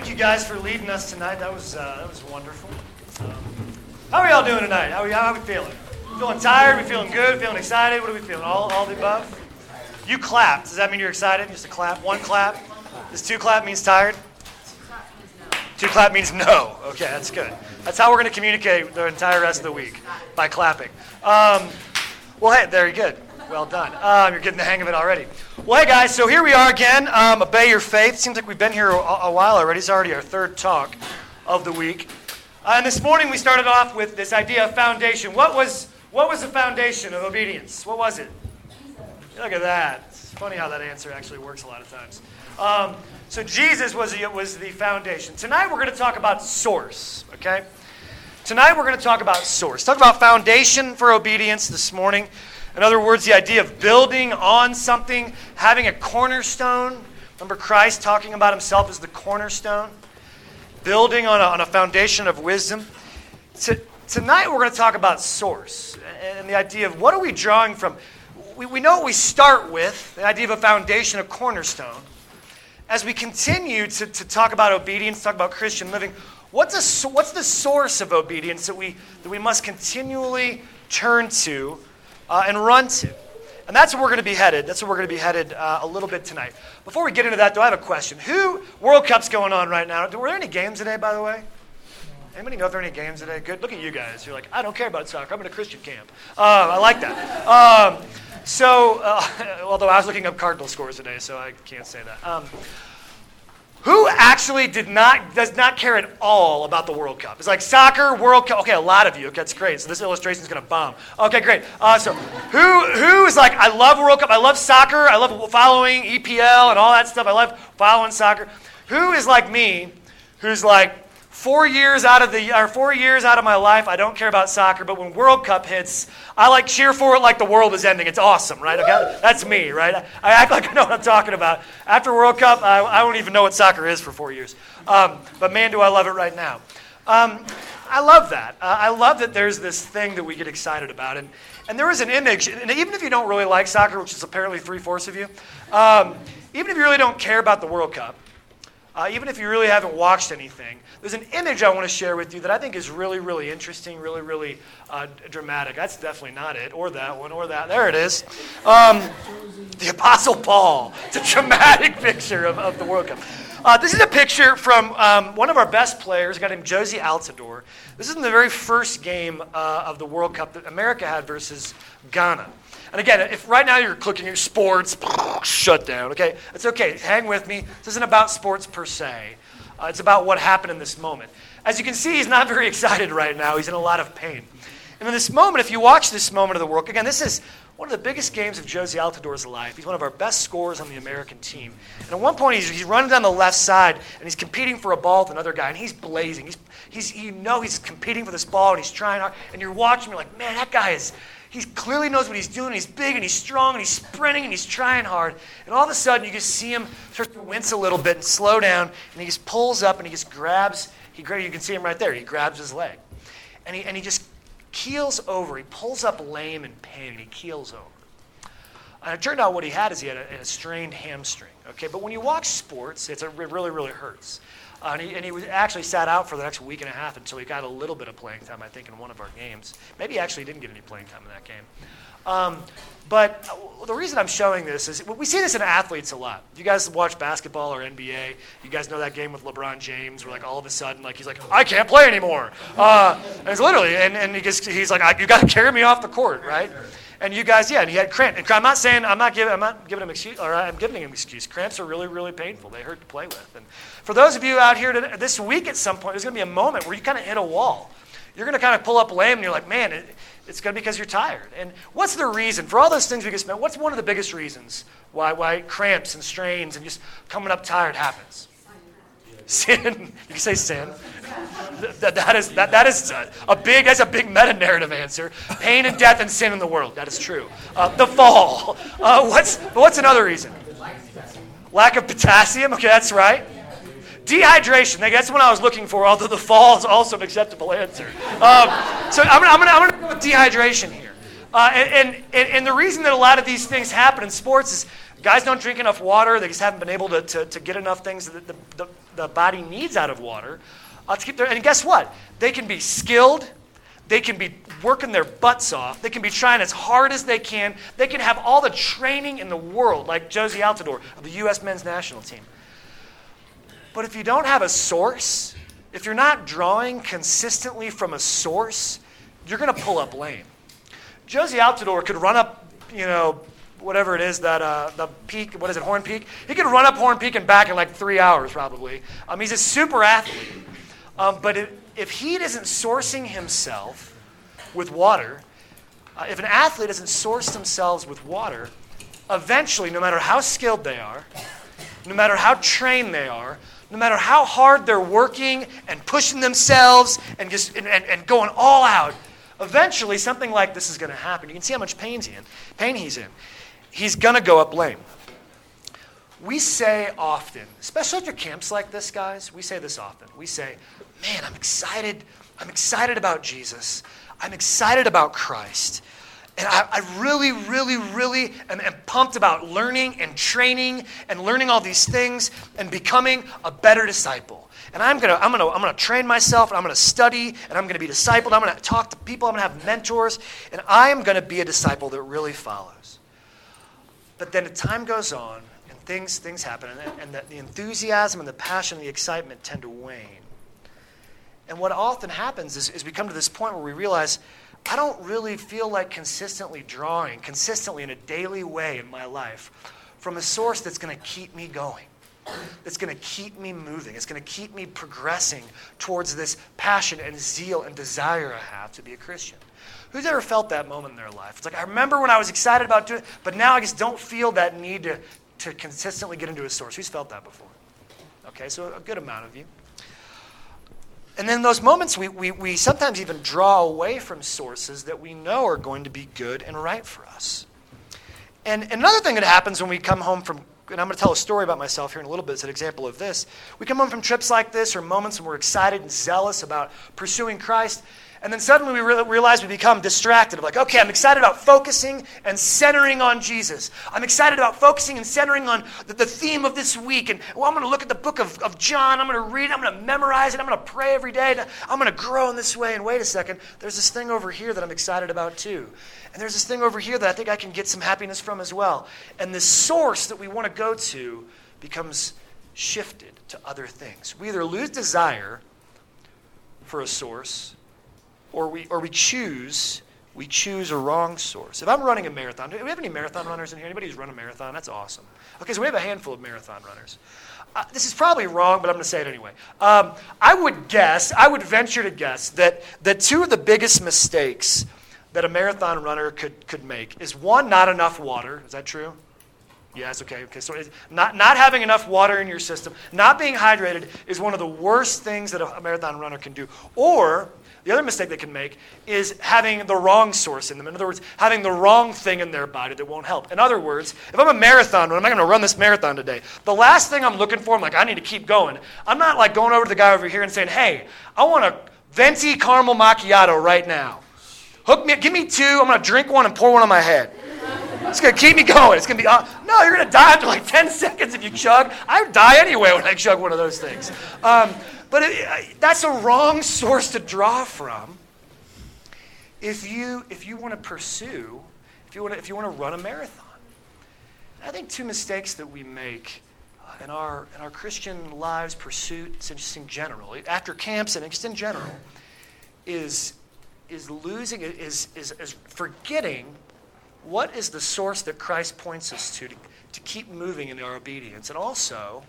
Thank you guys for leading us tonight. That was uh, that was wonderful. Um, how are y'all doing tonight? How are, we, how are we feeling? Feeling tired? We feeling good? Feeling excited? What are we feeling? All, all the above? You clapped. Does that mean you're excited? Just a clap? One clap? Does two clap means tired? Two clap means no. Okay, that's good. That's how we're going to communicate the entire rest of the week by clapping. Um, well, hey, very good. Well done. Um, you're getting the hang of it already. Well, hey guys, so here we are again. Um, Obey Your Faith. Seems like we've been here a, a, while already. It's already our third talk of the week. Uh, and this morning we started off with this idea of foundation. What was what was the foundation of obedience? What was it? Look at that. It's funny how that answer actually works a lot of times. Um, so Jesus was the, was the foundation. Tonight we're going to talk about source. Okay. Tonight we're going to talk about source. Talk about foundation for obedience this morning. In other words, the idea of building on something, having a cornerstone. Remember Christ talking about himself as the cornerstone? Building on a, on a foundation of wisdom. To, tonight, we're going to talk about source and the idea of what are we drawing from. We, we know what we start with the idea of a foundation, a cornerstone. As we continue to, to talk about obedience, talk about Christian living, what's, a, what's the source of obedience that we, that we must continually turn to uh, and run to. And that's where we're going to be headed. That's where we're going to be headed uh, a little bit tonight. Before we get into that, though, I have a question. Who, World Cup's going on right now. Were there any games today, by the way? Anybody know if there are any games today? Good. Look at you guys. You're like, I don't care about soccer. I'm in a Christian camp. Uh, I like that. Um, so, uh, although I was looking up Cardinal scores today, so I can't say that. Um, who actually did not does not care at all about the World Cup? It's like soccer, World Cup. Okay, a lot of you. Okay, that's great. So this illustration is going to bomb. Okay, great. So who who is like I love World Cup. I love soccer. I love following EPL and all that stuff. I love following soccer. Who is like me? Who's like Four years out of the or four years out of my life, I don't care about soccer. But when World Cup hits, I like cheer for it like the world is ending. It's awesome, right? Okay? That's me, right? I act like I know what I'm talking about. After World Cup, I, I don't even know what soccer is for four years. Um, but man, do I love it right now. Um, I love that. Uh, I love that there's this thing that we get excited about. And, and there is an image, and even if you don't really like soccer, which is apparently three fourths of you, um, even if you really don't care about the World Cup, uh, even if you really haven't watched anything, there's an image I want to share with you that I think is really, really interesting, really, really uh, dramatic. That's definitely not it, or that one, or that. There it is. Um, the Apostle Paul. It's a dramatic picture of, of the World Cup. Uh, this is a picture from um, one of our best players, a guy named Jozy Altidore. This is in the very first game uh, of the World Cup that America had versus Ghana. And again, if right now you're clicking your sports, shut down, okay? It's okay. Hang with me. This isn't about sports per se. Uh, it's about what happened in this moment. As you can see, he's not very excited right now. He's in a lot of pain. And in this moment, if you watch this moment of the World, again, this is one of the biggest games of Jozy Altidore's life. He's one of our best scorers on the American team. And at one point, he's, he's running down the left side, and he's competing for a ball with another guy, and he's blazing. He's, he's, you know he's competing for this ball, and he's trying hard. And you're watching, you're like, man, that guy is, he clearly knows what he's doing. He's big and he's strong and he's sprinting and he's trying hard. And all of a sudden, you just see him start to wince a little bit and slow down. And he just pulls up and he just grabs. He, you can see him right there. He grabs his leg. And he, and he just keels over. He pulls up lame and pain and he keels over. And it turned out what he had is he had a, a strained hamstring. Okay, but when you watch sports, it's a, it really, really hurts. Uh, and, he, and he was actually sat out for the next week and a half until he got a little bit of playing time, I think, in one of our games. Maybe he actually didn't get any playing time in that game. Um, but the reason I'm showing this is we see this in athletes a lot. You guys watch basketball or NBA. You guys know that game with LeBron James, where like all of a sudden, like he's like, I can't play anymore. Uh, and it's literally, and, and he gets, he's like, you got to carry me off the court, right? And you guys, yeah, and he had cramp. And I'm not saying I'm not giving I'm not giving him excuse, or I'm giving him excuse. Cramps are really really painful. They hurt to play with. And for those of you out here today, this week at some point, there's going to be a moment where you kind of hit a wall. You're going to kind of pull up lame, and you're like, man, it, it's going to be because you're tired. And what's the reason for all those things we just spent? What's one of the biggest reasons why why cramps and strains and just coming up tired happens? Sin. You can say sin. That, that is, that, that is a big, that's a big meta narrative answer. Pain and death and sin in the world. That is true. Uh, the fall. Uh, what's, what's another reason? Lack of potassium. Okay, that's right. Dehydration. That's what I was looking for, although the fall is also an acceptable answer. Um, so I'm going to I'm gonna go with dehydration here. Uh, and, and, and the reason that a lot of these things happen in sports is guys don't drink enough water. They just haven't been able to, to, to get enough things. The, the, the body needs out of water uh, to keep their. And guess what? They can be skilled. They can be working their butts off. They can be trying as hard as they can. They can have all the training in the world, like Jozy Altidore of the U.S. men's national team. But if you don't have a source, if you're not drawing consistently from a source, you're going to pull up lame. Jozy Altidore could run up, you know, whatever it is that uh, the peak, what is it, Horn Peak? He could run up Horn Peak and back in like three hours probably. Um, he's a super athlete. Um, but if, if he isn't sourcing himself with water, uh, if an athlete isn't sourced themselves with water, eventually, no matter how skilled they are, no matter how trained they are, no matter how hard they're working and pushing themselves and just and, and, and going all out, eventually something like this is going to happen. You can see how much pain's he in, pain he's in. He's going to go up lame. We say often, especially your camps like this, guys, we say this often. We say, man, I'm excited. I'm excited about Jesus. I'm excited about Christ. And I, I, really, really, really am, am, pumped about learning and training and learning all these things and becoming a better disciple. And I'm gonna, I'm gonna, I'm gonna train myself and I'm gonna study and I'm gonna be discipled. I'm gonna talk to people. I'm gonna have mentors, and I am gonna be a disciple that really follows. But then, time goes on and things, things happen, and, and the, the enthusiasm and the passion and the excitement tend to wane. And what often happens is, is we come to this point where we realize I don't really feel like consistently drawing, consistently in a daily way in my life from a source that's going to keep me going, that's going to keep me moving, it's going to keep me progressing towards this passion and zeal and desire I have to be a Christian. Who's ever felt that moment in their life? It's like, I remember when I was excited about doing it, but now I just don't feel that need to, to consistently get into a source. Who's felt that before? Okay, so a good amount of you. And then those moments, we, we, we sometimes even draw away from sources that we know are going to be good and right for us. And, another thing that happens when we come home from, and I'm going to tell a story about myself here in a little bit as an example of this. We come home from trips like this or moments when we're excited and zealous about pursuing Christ, and then suddenly we re- realize we become distracted. Of like, okay, I'm excited about focusing and centering on Jesus. I'm excited about focusing and centering on the, the theme of this week. And well, I'm going to look at the book of, of John. I'm going to read it. I'm going to memorize it. I'm going to pray every day. I'm going to grow in this way. And wait a second, there's this thing over here that I'm excited about too. And there's this thing over here that I think I can get some happiness from as well. And this source that we want to go to becomes shifted to other things. We either lose desire for a source or we, or we choose we choose a wrong source. If I'm running a marathon, do we have any marathon runners in here? Anybody who's run a marathon? That's awesome. Okay, so we have a handful of marathon runners. Uh, this is probably wrong, but I'm going to say it anyway. Um, I would guess, I would venture to guess that, that two of the biggest mistakes that a marathon runner could, could make is one, not enough water. Is that true? Yes, okay, okay. So not, not having enough water in your system, not being hydrated is one of the worst things that a marathon runner can do. Or the other mistake they can make is having the wrong source in them. In other words, having the wrong thing in their body that won't help. In other words, if I'm a marathon runner, I'm not going to run this marathon today. The last thing I'm looking for, I'm like, I need to keep going. I'm not like going over to the guy over here and saying, hey, I want a venti caramel macchiato right now. Hook me, give me two. I'm going to drink one and pour one on my head. It's going to keep me going. It's going to be, uh, no, you're going to die after like 10 seconds if you chug. I would die anyway when I chug one of those things. Um, but it, that's a wrong source to draw from. If you, if you want to pursue, if you want to, if you want to run a marathon. I think two mistakes that we make uh, in our, in our Christian lives, pursuits, just in general, after camps and just in general, is, is losing, is, is, is forgetting what is the source that Christ points us to, to to keep moving in our obedience. And also,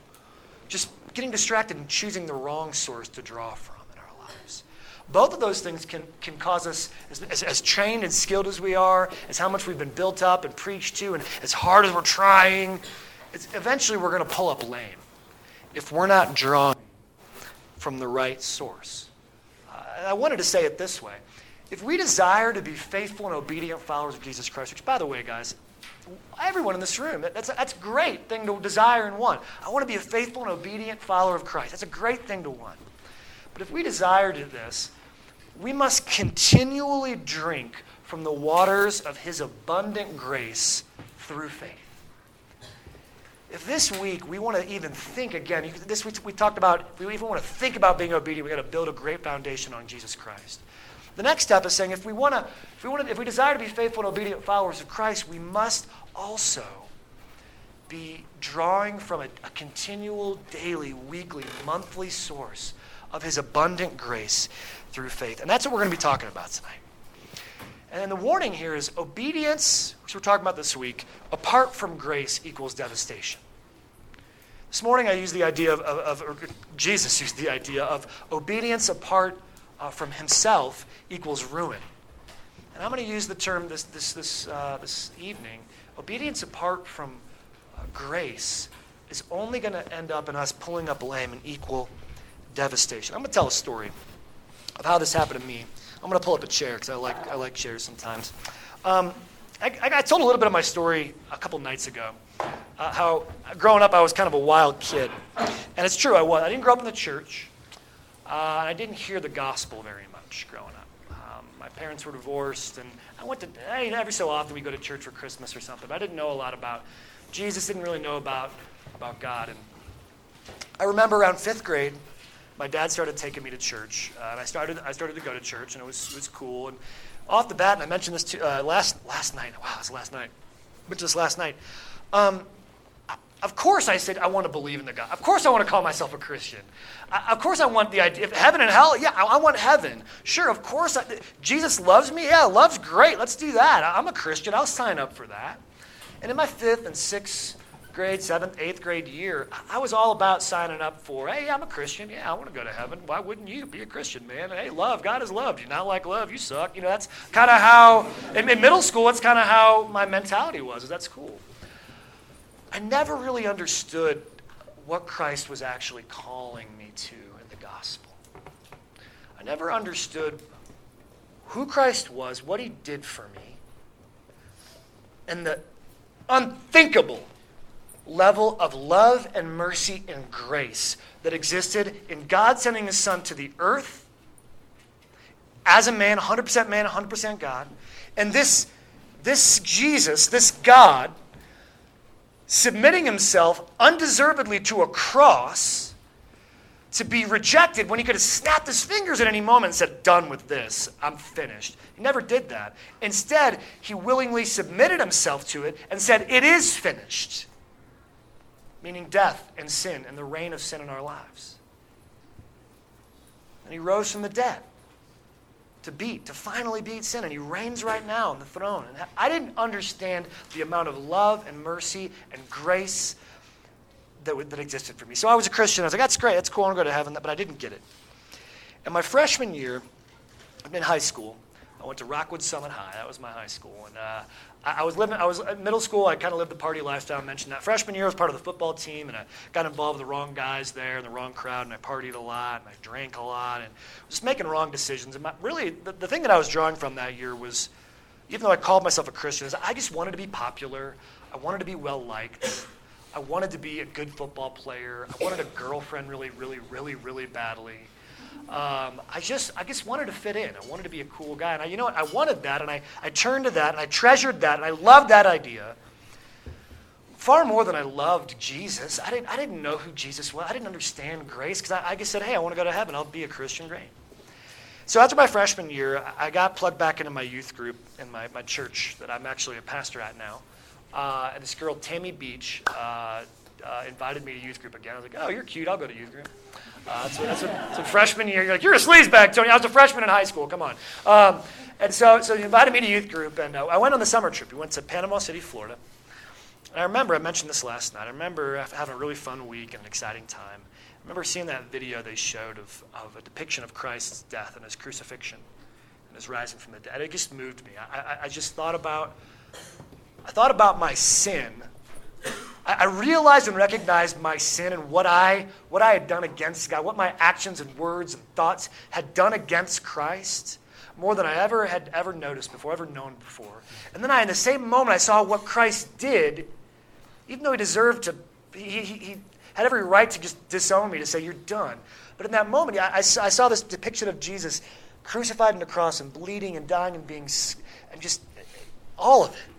just getting distracted and choosing the wrong source to draw from in our lives. Both of those things can, can cause us, as, as, as trained and skilled as we are, as how much we've been built up and preached to, and as hard as we're trying, eventually we're going to pull up lame if we're not drawing from the right source. Uh, I wanted to say it this way. If we desire to be faithful and obedient followers of Jesus Christ, which, by the way, guys, everyone in this room. That's a, that's a great thing to desire and want. I want to be a faithful and obedient follower of Christ. That's a great thing to want. But if we desire to this, we must continually drink from the waters of his abundant grace through faith. if this week we want to even think again, this week we talked about, if we even want to think about being obedient, we've got to build a great foundation on Jesus Christ. The next step is saying if we want to, if we want to, if we desire to be faithful and obedient followers of Christ, we must also be drawing from a, a continual, daily, weekly, monthly source of His abundant grace through faith. And that's what we're going to be talking about tonight. And the warning here is obedience, which we're talking about this week, apart from grace equals devastation. This morning I used the idea of, of, of Jesus used the idea of obedience apart uh, from himself equals ruin. And I'm going to use the term this, this, this, uh, this evening obedience apart from uh, grace is only going to end up in us pulling up lame and equal devastation. I'm going to tell a story of how this happened to me. I'm going to pull up a chair because I like, I like chairs sometimes. Um, I, I, told a little bit of my story a couple nights ago. Uh, how growing up, I was kind of a wild kid. And it's true, I was. I didn't grow up in the church. Uh, I didn't hear the gospel very much growing up. Um, my parents were divorced, and I went to, hey, every so often we go to church for Christmas or something. But I didn't know a lot about Jesus, didn't really know about, about God. And I remember around fifth grade, my dad started taking me to church, uh, and I started I started to go to church, and it was it was cool. And off the bat, and I mentioned this to, uh, last last night. Wow, it was last night. But just last night. Um, of course, I said I want to believe in the God. Of course, I want to call myself a Christian. I, of course, I want the idea of heaven and hell. Yeah, I, I want heaven. Sure, of course. I, Jesus loves me. Yeah, love's great. Let's do that. I, I'm a Christian. I'll sign up for that. And in my fifth and sixth grade, seventh, eighth grade year, I was all about signing up for, hey, I'm a Christian. Yeah, I want to go to heaven. Why wouldn't you be a Christian, man? Hey, love. God is love. You not like love, you suck. You know, that's kind of how, in, in middle school, that's kind of how my mentality was. That's cool. I never really understood what Christ was actually calling me to in the gospel. I never understood who Christ was, what he did for me, and the unthinkable level of love and mercy and grace that existed in God sending his son to the earth as a man, 100% man, 100% God. And this, this Jesus, this God, submitting himself undeservedly to a cross to be rejected when he could have snapped his fingers at any moment and said, Done with this, I'm finished. He never did that. Instead, he willingly submitted himself to it and said, It is finished meaning death and sin and the reign of sin in our lives. And he rose from the dead to beat, to finally beat sin. And he reigns right now on the throne. And I didn't understand the amount of love and mercy and grace that, that existed for me. So I was a Christian. I was like, that's great. That's cool. I'm going to go to heaven. But I didn't get it. In my freshman year, in high school, I went to Rockwood Summit High. That was my high school. And uh, I, was living, I was in middle school, I kind of lived the party lifestyle. I mentioned that. Freshman year, I was part of the football team, and I got involved with the wrong guys there and the wrong crowd, and I partied a lot, and I drank a lot, and just making wrong decisions. And my, really, the, the thing that I was drawing from that year was, even though I called myself a Christian, I just wanted to be popular. I wanted to be well liked. I wanted to be a good football player. I wanted a girlfriend really, really, really, really badly. Um, I just I just wanted to fit in. I wanted to be a cool guy. And I, you know what? I wanted that, and I, I turned to that, and I treasured that, and I loved that idea. Far more than I loved Jesus. I didn't, I didn't know who Jesus was. I didn't understand grace because I, I just said, hey, I want to go to heaven. I'll be a Christian. Great. So after my freshman year, I got plugged back into my youth group in my, my church that I'm actually a pastor at now. Uh, and this girl, Tammy Beach, uh, uh, invited me to youth group again. I was like, oh, you're cute. I'll go to youth group. Uh, a, that's a freshman year. You're like, you're a sleazebag, Tony. I was a freshman in high school. Come on. Um, and so, so he invited me to youth group, and uh, I went on the summer trip. We went to Panama City, Florida. And I remember, I mentioned this last night. I remember having a really fun week and an exciting time. I remember seeing that video they showed of, of a depiction of Christ's death and his crucifixion and his rising from the dead. It just moved me. I, I, I just thought about, I thought about my sin I realized and recognized my sin and what I, what I had done against God, what my actions and words and thoughts had done against Christ more than I ever had ever noticed before, ever known before. And then I, in the same moment, I saw what Christ did, even though he deserved to, he, he, he had every right to just disown me, to say, You're done. But in that moment, I, I, I saw this depiction of Jesus crucified on the cross and bleeding and dying and being, and just all of it.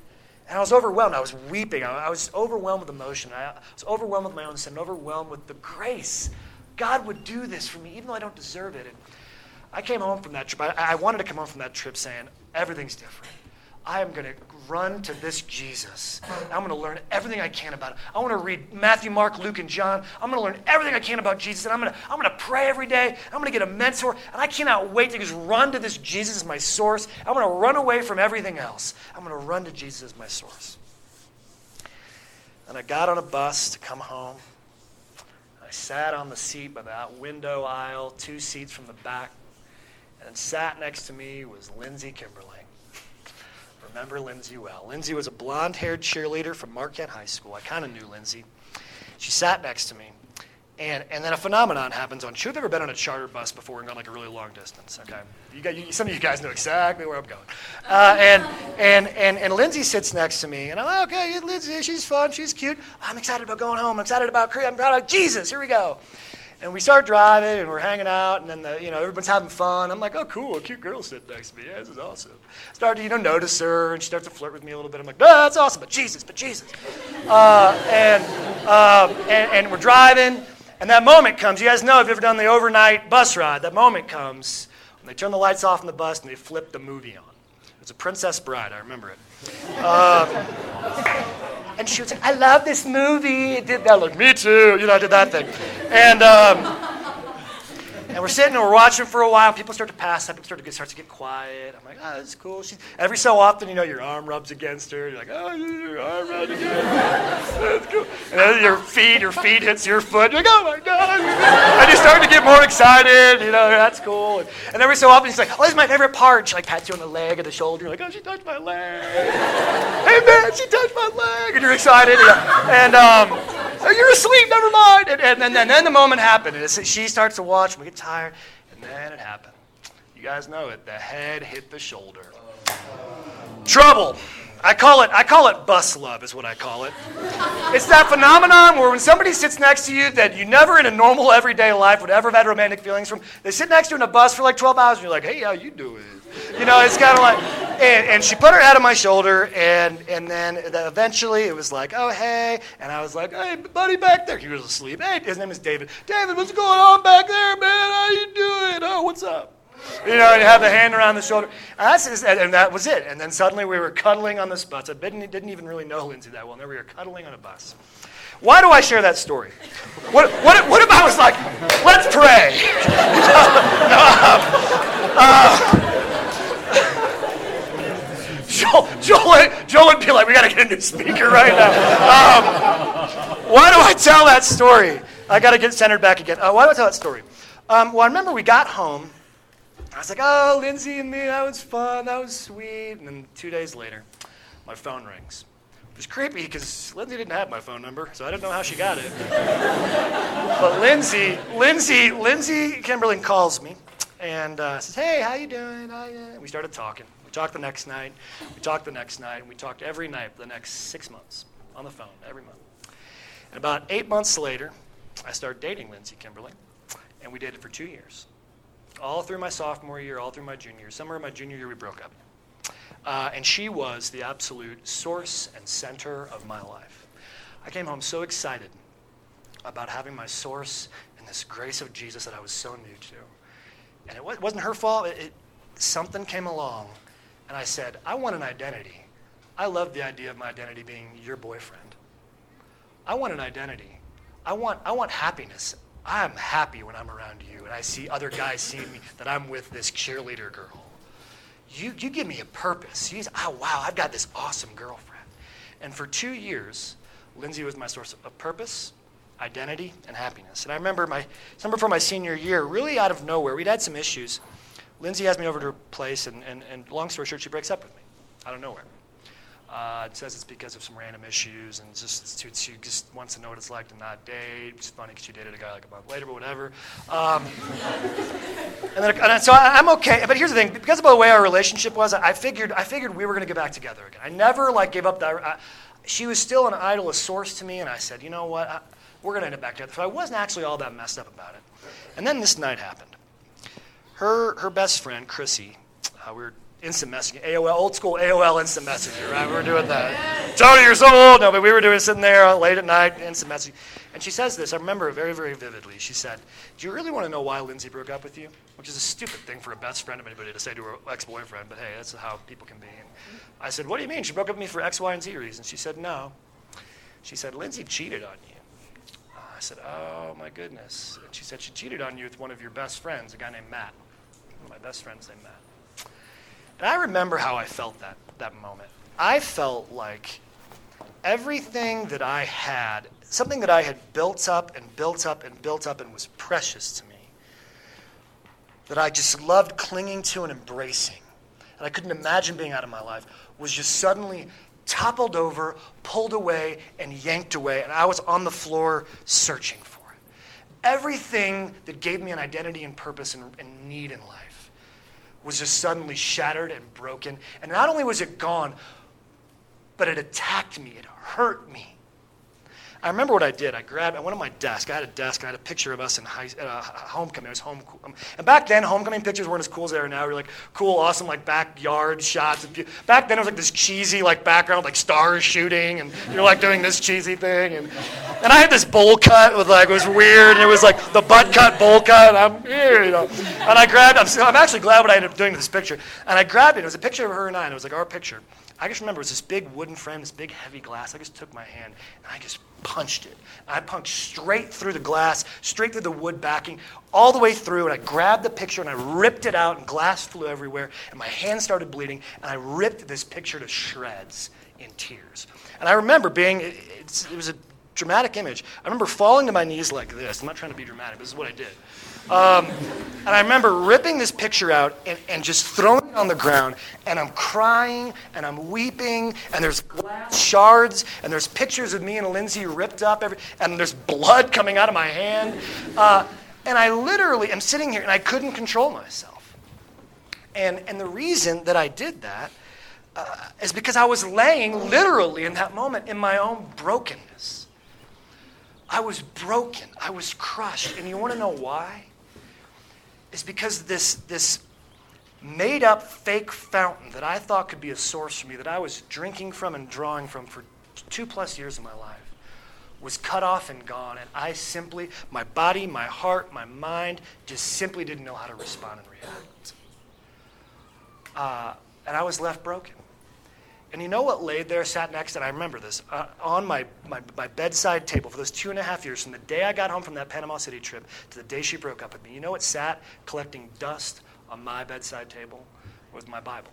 And I was overwhelmed. I was weeping. I was overwhelmed with emotion. I was overwhelmed with my own sin, overwhelmed with the grace. God would do this for me, even though I don't deserve it. And I came home from that trip. I, I wanted to come home from that trip saying, everything's different. I am going to run to this Jesus. I'm going to learn everything I can about it. I want to read Matthew, Mark, Luke, and John. I'm going to learn everything I can about Jesus. And I'm going to, I'm going to pray every day. I'm going to get a mentor. And I cannot wait to just run to this Jesus as my source. I'm going to run away from everything else. I'm going to run to Jesus as my source. And I got on a bus to come home. I sat on the seat by that window aisle, two seats from the back. And sat next to me was Lindsay Kimberly remember Lindsay well. Lindsay was a blonde haired cheerleader from Marquette High School. I kind of knew Lindsay. She sat next to me. And, and then a phenomenon happens on. You've ever been on a charter bus before and gone like a really long distance? Okay, you got you, some of you guys know exactly where I'm going. Uh, and, and and and Lindsay sits next to me, and I'm like, okay, Lindsay, she's fun, she's cute. I'm excited about going home. I'm excited about Korea. I'm proud of Jesus. Here we go. And we start driving and we're hanging out, and then the, you know everyone's having fun. I'm like, oh, cool, a cute girl sitting next to me. Yeah, this is awesome. Start to you know notice her, and she starts to flirt with me a little bit. I'm like, oh, that's awesome, but Jesus, but Jesus. Uh, and, uh, and and we're driving, and that moment comes. You guys know if you've ever done the overnight bus ride, that moment comes when they turn the lights off in the bus and they flip the movie on. It's a Princess Bride. I remember it. Uh, and she was like, I love this movie. It did that. Like, me too. You know, I did that thing. And, um, and we're sitting and we're watching for a while. People start to pass up. People start to get, start to get quiet. I'm like, oh, that's cool. She's, every so often, you know, your arm rubs against her. You're like, oh, your arm rubs against her. That's cool. And then your feet, your feet hits your foot. You're like, oh my God. And you start to get more excited. You know, that's cool. And, and every so often, she's like, oh, this is my favorite part. She like pats you on the leg or the shoulder. You're like, oh, she touched my leg. hey, man, she touched my leg. And you're excited. And, um, you're asleep, never mind. And, and, and, and then the moment happened. And she starts to watch. We get tired. And then it happened. You guys know it. The head hit the shoulder. Trouble. I call it I call it bus love is what I call it. It's that phenomenon where when somebody sits next to you that you never in a normal everyday life would ever have had romantic feelings from, they sit next to you in a bus for like 12 hours and you're like, hey, how you doing? You know, it's kind of like, and, and, she put her head on my shoulder, and, and then eventually it was like, oh, hey. And I was like, hey, buddy back there. He was asleep. Hey, his name is David. David, what's going on back there, man? How are you doing? Oh, what's up? You know, and have the hand around the shoulder. And, and that was it. And then suddenly we were cuddling on this bus. I didn't, didn't even really know Lindsay that well. Now we were cuddling on a bus. Why do I share that story? What, what, what if I was like, let's pray? no, um, uh, Joel, Joel, Joel would be like, we got to get a new speaker right now. Um, why do I tell that story? I got to get centered back again. Uh, why do I tell that story? Um, well, I remember we got home. I was like, oh, Lindsay and me, that was fun. That was sweet. And then two days later, my phone rings. It was creepy because Lindsay didn't have my phone number, so I didn't know how she got it. but Lindsay, Lindsay, Lindsay Kimberling calls me and uh, says, "Hey, how you doing?" We started talking. Talked the next night. We talked the next night. And we talked every night for the next six months on the phone, every month. And about eight months later, I started dating Lindsay Kimberly, and we dated for two years. All through my sophomore year, all through my junior year. Somewhere in my junior year, we broke up. Uh, and she was the absolute source and center of my life. I came home so excited about having my source and this grace of Jesus that I was so new to. And it wasn't her fault. It, it, something came along and I said, I want an identity. I love the idea of my identity being your boyfriend. I want an identity. I want, I want happiness. I'm happy when I'm around you and I see other guys seeing me that I'm with this cheerleader girl. You, you give me a purpose. You, oh, wow, I've got this awesome girlfriend. And for two years, Lindsay was my source of purpose, identity, and happiness. And I remember my, remember for my senior year, really out of nowhere, we'd had some issues. Lindsay has me over to her place, and, and, and long story short, she breaks up with me out of nowhere. Uh, it says it's because of some random issues, and just she just wants to know what it's like to not date. It's funny because she dated a guy like a month later, but whatever. Um, and, then, and so I, am okay. But here's the thing: because of the way our relationship was, I figured I figured we were going to get back together again. I never like gave up that. I, she was still an idol, a source to me, and I said, you know what, I, we're going to end up back together. So I wasn't actually all that messed up about it. And then this night happened her her best friend Chrissy, uh, we were instant messaging, AOL, old school AOL instant messenger, right? We were doing that. Tony, you're so old. No, but we were doing sitting there late at night, instant messaging. And she says this, I remember very, very vividly. She said, Do you really want to know why Lindsay broke up with you? Which is a stupid thing for a best friend of anybody to say to her ex boyfriend, but hey, that's how people can be. And I said, What do you mean? She broke up with me for X, Y, and Z reasons. She said, No. She said, Lindsay cheated on you. I said, Oh my goodness. And she said, She cheated on you with one of your best friends, a guy named Matt. My best friends named Matt. And I remember how I felt that, that moment. I felt like everything that I had, something that I had built up and built up and built up and was precious to me, that I just loved clinging to and embracing, and I couldn't imagine being out of my life, was just suddenly toppled over, pulled away, and yanked away, and I was on the floor searching for it. Everything that gave me an identity and purpose and, and need in life was just suddenly shattered and broken. And not only was it gone, but it attacked me, it hurt me. I remember what I did. I grabbed, I went on my desk. I had a desk. I had a picture of us in high, uh, homecoming. It was home, and back then, homecoming pictures weren't as cool as they are now. We're like cool, awesome, like backyard shots. Back then, it was like this cheesy, like background, like stars shooting, and you're like doing this cheesy thing. And, and I had this bowl cut with like it was weird, and it was like the butt cut bowl cut. I'm here, you know. And I grabbed. I'm, I'm actually glad what I ended up doing with this picture. And I grabbed it. It was a picture of her and I. And it was like our picture. I just remember it was this big wooden frame, this big heavy glass. I just took my hand and I just punched it. I punched straight through the glass, straight through the wood backing, all the way through. And I grabbed the picture and I ripped it out, and glass flew everywhere. And my hand started bleeding. And I ripped this picture to shreds in tears. And I remember being, it, it was a dramatic image. I remember falling to my knees like this. I'm not trying to be dramatic, this is what I did. Um, and I remember ripping this picture out and, and just throwing it on the ground, and I'm crying and I'm weeping, and there's glass shards, and there's pictures of me and Lindsay ripped up, every, and there's blood coming out of my hand. Uh, and I literally am sitting here and I couldn't control myself. And, and the reason that I did that uh, is because I was laying literally in that moment in my own brokenness. I was broken. I was crushed. And you want to know why? Is because this, this made up fake fountain that I thought could be a source for me, that I was drinking from and drawing from for two plus years of my life, was cut off and gone. And I simply, my body, my heart, my mind, just simply didn't know how to respond and react. Uh, and I was left broken. And you know what laid there, sat next, and I remember this, uh, on my, my, my, bedside table for those two and a half years, from the day I got home from that Panama City trip to the day she broke up with me. You know what sat collecting dust on my bedside table? Was my Bible.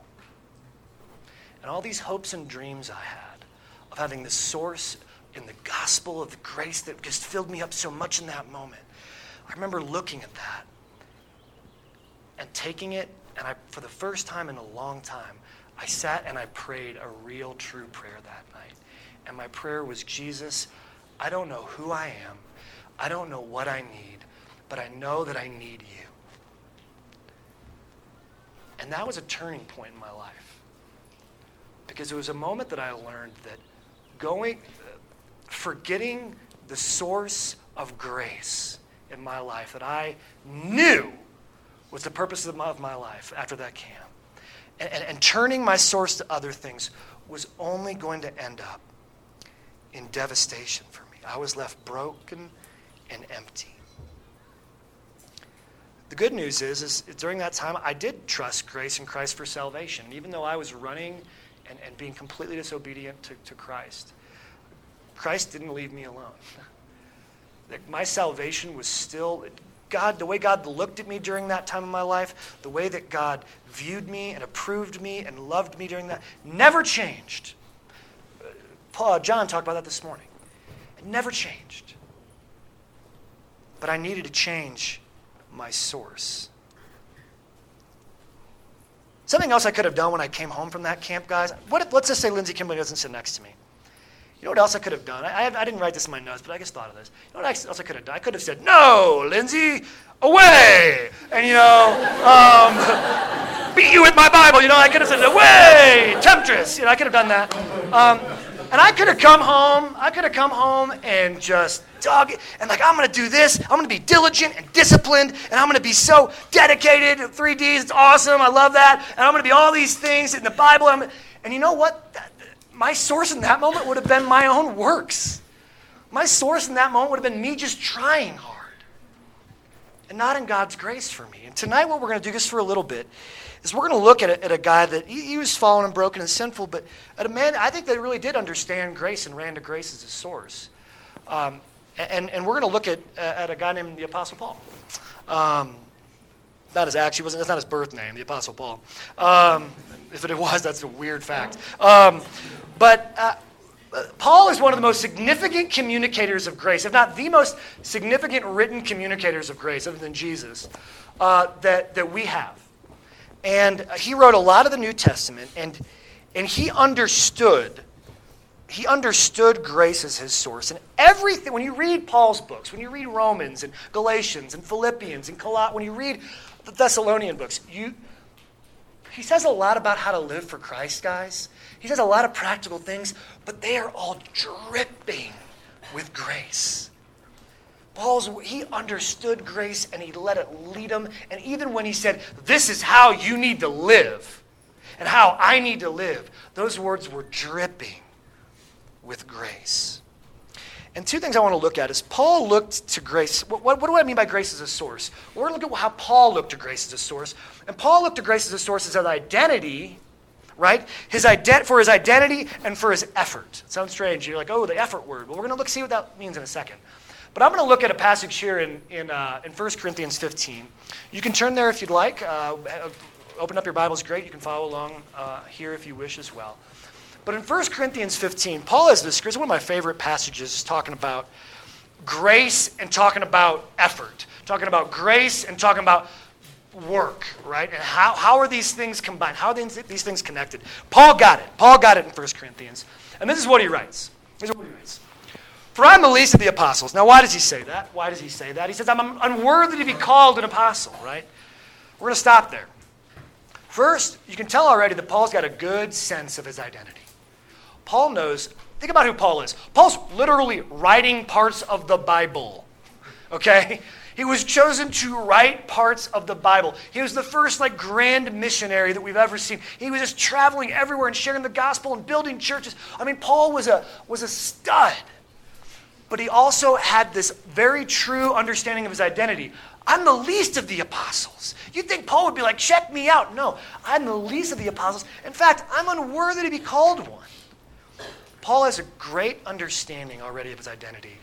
And all these hopes and dreams I had of having this source in the gospel of the grace that just filled me up so much in that moment. I remember looking at that and taking it, and I, for the first time in a long time, I sat and I prayed a real, true prayer that night. And my prayer was Jesus, I don't know who I am, I don't know what I need, but I know that I need you. And that was a turning point in my life. Because it was a moment that I learned that going, forgetting the source of grace in my life that I knew was the purpose of my life after that camp and, and, and turning my source to other things was only going to end up in devastation for me. I was left broken and empty. The good news is, is during that time, I did trust grace in Christ for salvation. Even though I was running and, and being completely disobedient to, to Christ, Christ didn't leave me alone. My salvation was still, God, the way God looked at me during that time of my life, the way that God viewed me and approved me and loved me during that, never changed. Uh, Paul, John talked about that this morning. It never changed. But I needed to change my source. Something else I could have done when I came home from that camp, guys. What if, let's just say Lindsay Kimberly doesn't sit next to me. You know what else I could have done? I, I, I, didn't write this in my notes, but I just thought of this. You know what else I could have done? I could have said, No, Lindsay, away! And, you know, um, beat you with my Bible. You know, I could have said, Away, temptress. You know, I could have done that. Um, And I could have come home, I could have come home and just dug it, and like, I'm gonna do this, I'm gonna be diligent and disciplined, and I'm gonna be so dedicated. 3Ds, it's awesome, I love that, and I'm gonna be all these things in the Bible. I'm, and you know what? My source in that moment would have been my own works. My source in that moment would have been me just trying hard and not in God's grace for me. And tonight, what we're going to do just for a little bit is we're going to look at a, at a guy that he, he, was fallen and broken and sinful, but at a man I think that really did understand grace and ran to grace as a source. Um, and, and we're going to look at, at a guy named the Apostle Paul. Um, not his actually wasn't that's not his birth name, the Apostle Paul. Um, if it was, that's a weird fact. Um, but uh, Paul is one of the most significant communicators of grace, if not the most significant written communicators of grace, other than Jesus, uh, that, that we have. And he wrote a lot of the New Testament, and, and he understood. He understood grace as his source. And everything, when you read Paul's books, when you read Romans and Galatians and Philippians and Colossians, when you read the Thessalonian books, you, he says a lot about how to live for Christ, guys. He says a lot of practical things, but they are all dripping with grace. Paul's, he understood grace and he let it lead him. And even when he said, This is how you need to live and how I need to live, those words were dripping with grace. And two things I want to look at is Paul looked to grace. What, what, what do I mean by grace as a source? We're going to look at how Paul looked to grace as a source. And Paul looked to grace as a source as an identity right? His ident- for his identity and for his effort. It sounds strange. You're like, oh, the effort word. Well, we're going to look see what that means in a second. But I'm going to look at a passage here in, in, uh, in 1 Corinthians 15. You can turn there if you'd like. Uh, open up your Bibles, great. You can follow along uh, here if you wish as well. But in 1 Corinthians 15, Paul has this, one of my favorite passages is talking about grace and talking about effort, talking about grace and talking about work, right? And how, how are these things combined? How are these, these things connected? Paul got it. Paul got it in 1 Corinthians. And this is what he writes. This is what he writes. For I'm the least of the apostles. Now, why does he say that? Why does he say that? He says, I'm unworthy to be called an apostle, right? We're going to stop there. First, you can tell already that Paul's got a good sense of his identity. Paul knows, think about who Paul is. Paul's literally writing parts of the Bible, okay? He was chosen to write parts of the Bible. He was the first like grand missionary that we've ever seen. He was just traveling everywhere and sharing the gospel and building churches. I mean, Paul was a was a stud. But he also had this very true understanding of his identity. I'm the least of the apostles. You'd think Paul would be like, check me out. No, I'm the least of the apostles. In fact, I'm unworthy to be called one. Paul has a great understanding already of his identity.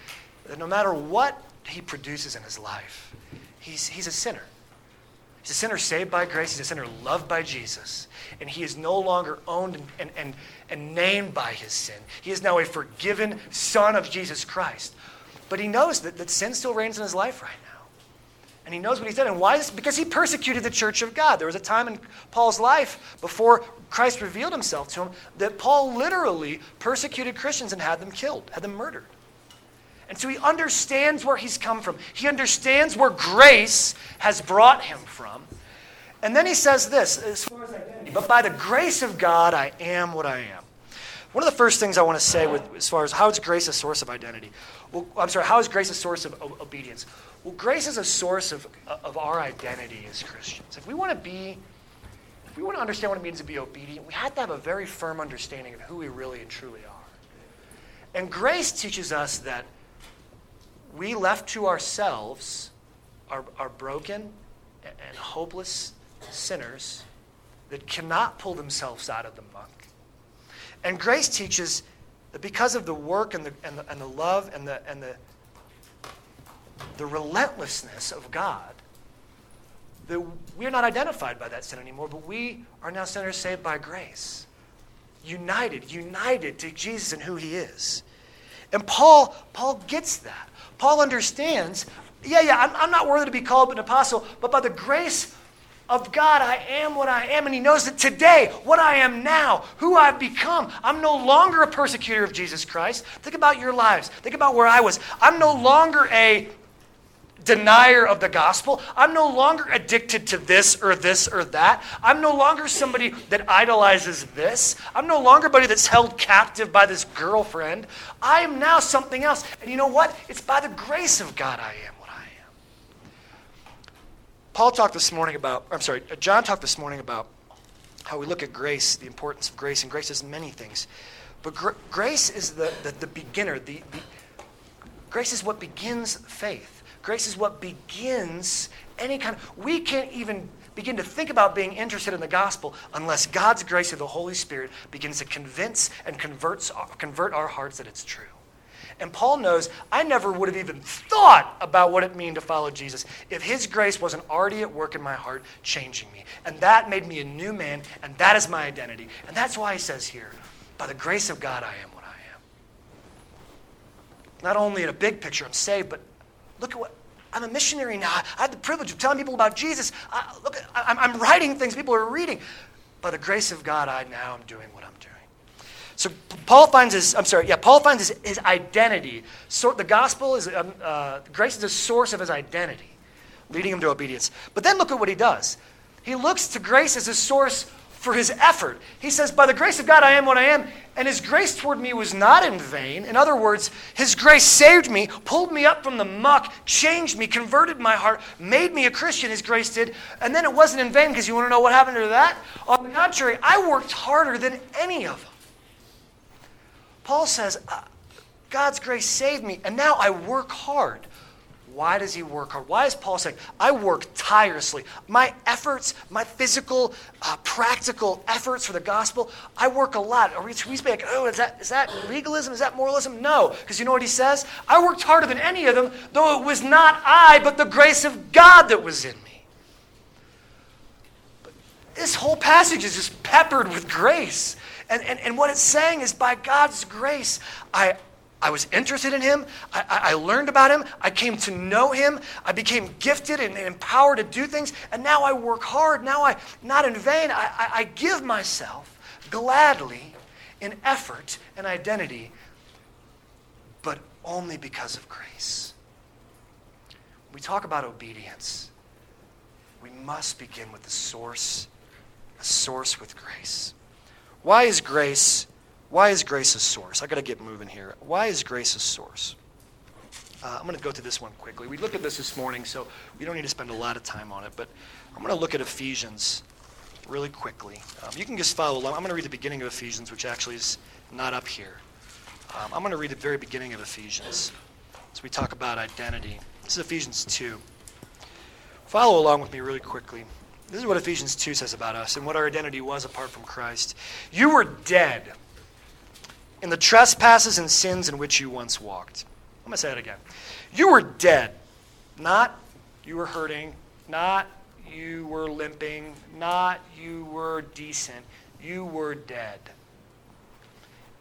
That no matter what he produces in his life. He's, he's a sinner. He's a sinner saved by grace. He's a sinner loved by Jesus. And he is no longer owned and, and, and, named by his sin. He is now a forgiven son of Jesus Christ. But he knows that, that sin still reigns in his life right now. And he knows what he's done. And why? Is because he persecuted the church of God. There was a time in Paul's life before Christ revealed himself to him that Paul literally persecuted Christians and had them killed, had them murdered. And so he understands where he's come from. He understands where grace has brought him from. And then he says this as far as identity, but by the grace of God, I am what I am. One of the first things I want to say with, as far as how is grace a source of identity? Well, I'm sorry, how is grace a source of obedience? Well, grace is a source of, of our identity as Christians. If we want to be, if we want to understand what it means to be obedient, we have to have a very firm understanding of who we really and truly are. And grace teaches us that we left to ourselves are, are broken and hopeless sinners that cannot pull themselves out of the muck. And grace teaches that because of the work and the, and the, and the love and, the, and the, the relentlessness of God, that we're not identified by that sin anymore, but we are now sinners saved by grace. United, united to Jesus and who he is. And Paul, Paul gets that. Paul understands, yeah, yeah, I'm, I'm not worthy to be called an apostle, but by the grace of God, I am what I am. And he knows that today, what I am now, who I've become, I'm no longer a persecutor of Jesus Christ. Think about your lives. Think about where I was. I'm no longer a denier of the gospel. I'm no longer addicted to this or this or that. I'm no longer somebody that idolizes this. I'm no longer somebody that's held captive by this girlfriend. I am now something else. And you know what? It's by the grace of God I am what I am. Paul talked this morning about, I'm sorry, John talked this morning about how we look at grace, the importance of grace, and grace is many things. But gr- grace is the, the, the beginner. The, the, grace is what begins faith. Grace is what begins any kind of. We can't even begin to think about being interested in the gospel unless God's grace through the Holy Spirit begins to convince and converts, convert our hearts that it's true. And Paul knows I never would have even thought about what it meant to follow Jesus if his grace wasn't already at work in my heart, changing me. And that made me a new man, and that is my identity. And that's why he says here, by the grace of God, I am what I am. Not only in a big picture, I'm saved, but look at what I'm a missionary now. I have the privilege of telling people about Jesus. I, look, I, I'm writing things people are reading. By the grace of God, I now am doing what I'm doing. So Paul finds his, I'm sorry, yeah, Paul finds his, his identity. So the gospel is, um, uh, grace is the source of his identity, leading him to obedience. But then look at what he does. He looks to grace as a source for his effort. He says, By the grace of God, I am what I am, and his grace toward me was not in vain. In other words, his grace saved me, pulled me up from the muck, changed me, converted my heart, made me a Christian, his grace did. And then it wasn't in vain because you want to know what happened to that? On the contrary, I worked harder than any of them. Paul says, uh, God's grace saved me, and now I work hard. Why does he work hard? Why is Paul saying, I work tirelessly? My efforts, my physical, uh, practical efforts for the gospel, I work a lot. We, we like, oh, is that, is that legalism? Is that moralism? No, because you know what he says? I worked harder than any of them, though it was not I, but the grace of God that was in me. But this whole passage is just peppered with grace. And, and, and what it's saying is, by God's grace, I, I was interested in him. I, I, learned about him. I came to know him. I became gifted and, empowered to do things. And now I work hard. Now I, not in vain, I, I, I give myself gladly in effort and identity, but only because of grace. we talk about obedience, we must begin with the source, a source with grace. Why is grace? Why is grace a source? I got to get moving here. Why is grace a source? Uh, I'm going to go through this one quickly. We looked at this this morning, so we don't need to spend a lot of time on it. But I'm going to look at Ephesians really quickly. Um, you can just follow along. I'm going to read the beginning of Ephesians, which actually is not up here. Um, I'm going to read the very beginning of Ephesians. So we talk about identity. This is Ephesians 2. Follow along with me really quickly. This is what Ephesians 2 says about us and what our identity was apart from Christ. You were dead in the trespasses and sins in which you once walked. I'm going to say it again. You were dead. Not you were hurting, not you were limping, not you were decent. You were dead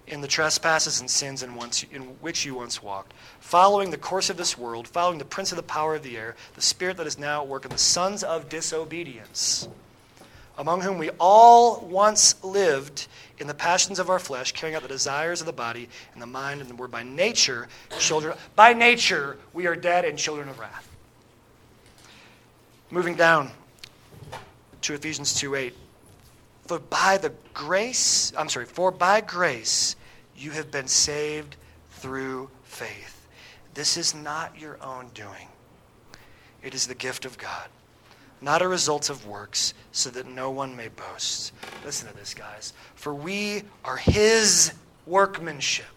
in the trespasses and sins in, once, in which you once walked, following the course of this world, following the prince of the power of the air, the spirit that is now at work in the sons of disobedience among whom we all once lived in the passions of our flesh, carrying out the desires of the body and the mind, and we're by nature children. By nature, we are dead and children of wrath. Moving down to Ephesians 2 8. For by the grace, I'm sorry, for by grace you have been saved through faith. This is not your own doing, it is the gift of God not a result of works, so that no one may boast. Listen to this, guys. For we are his workmanship.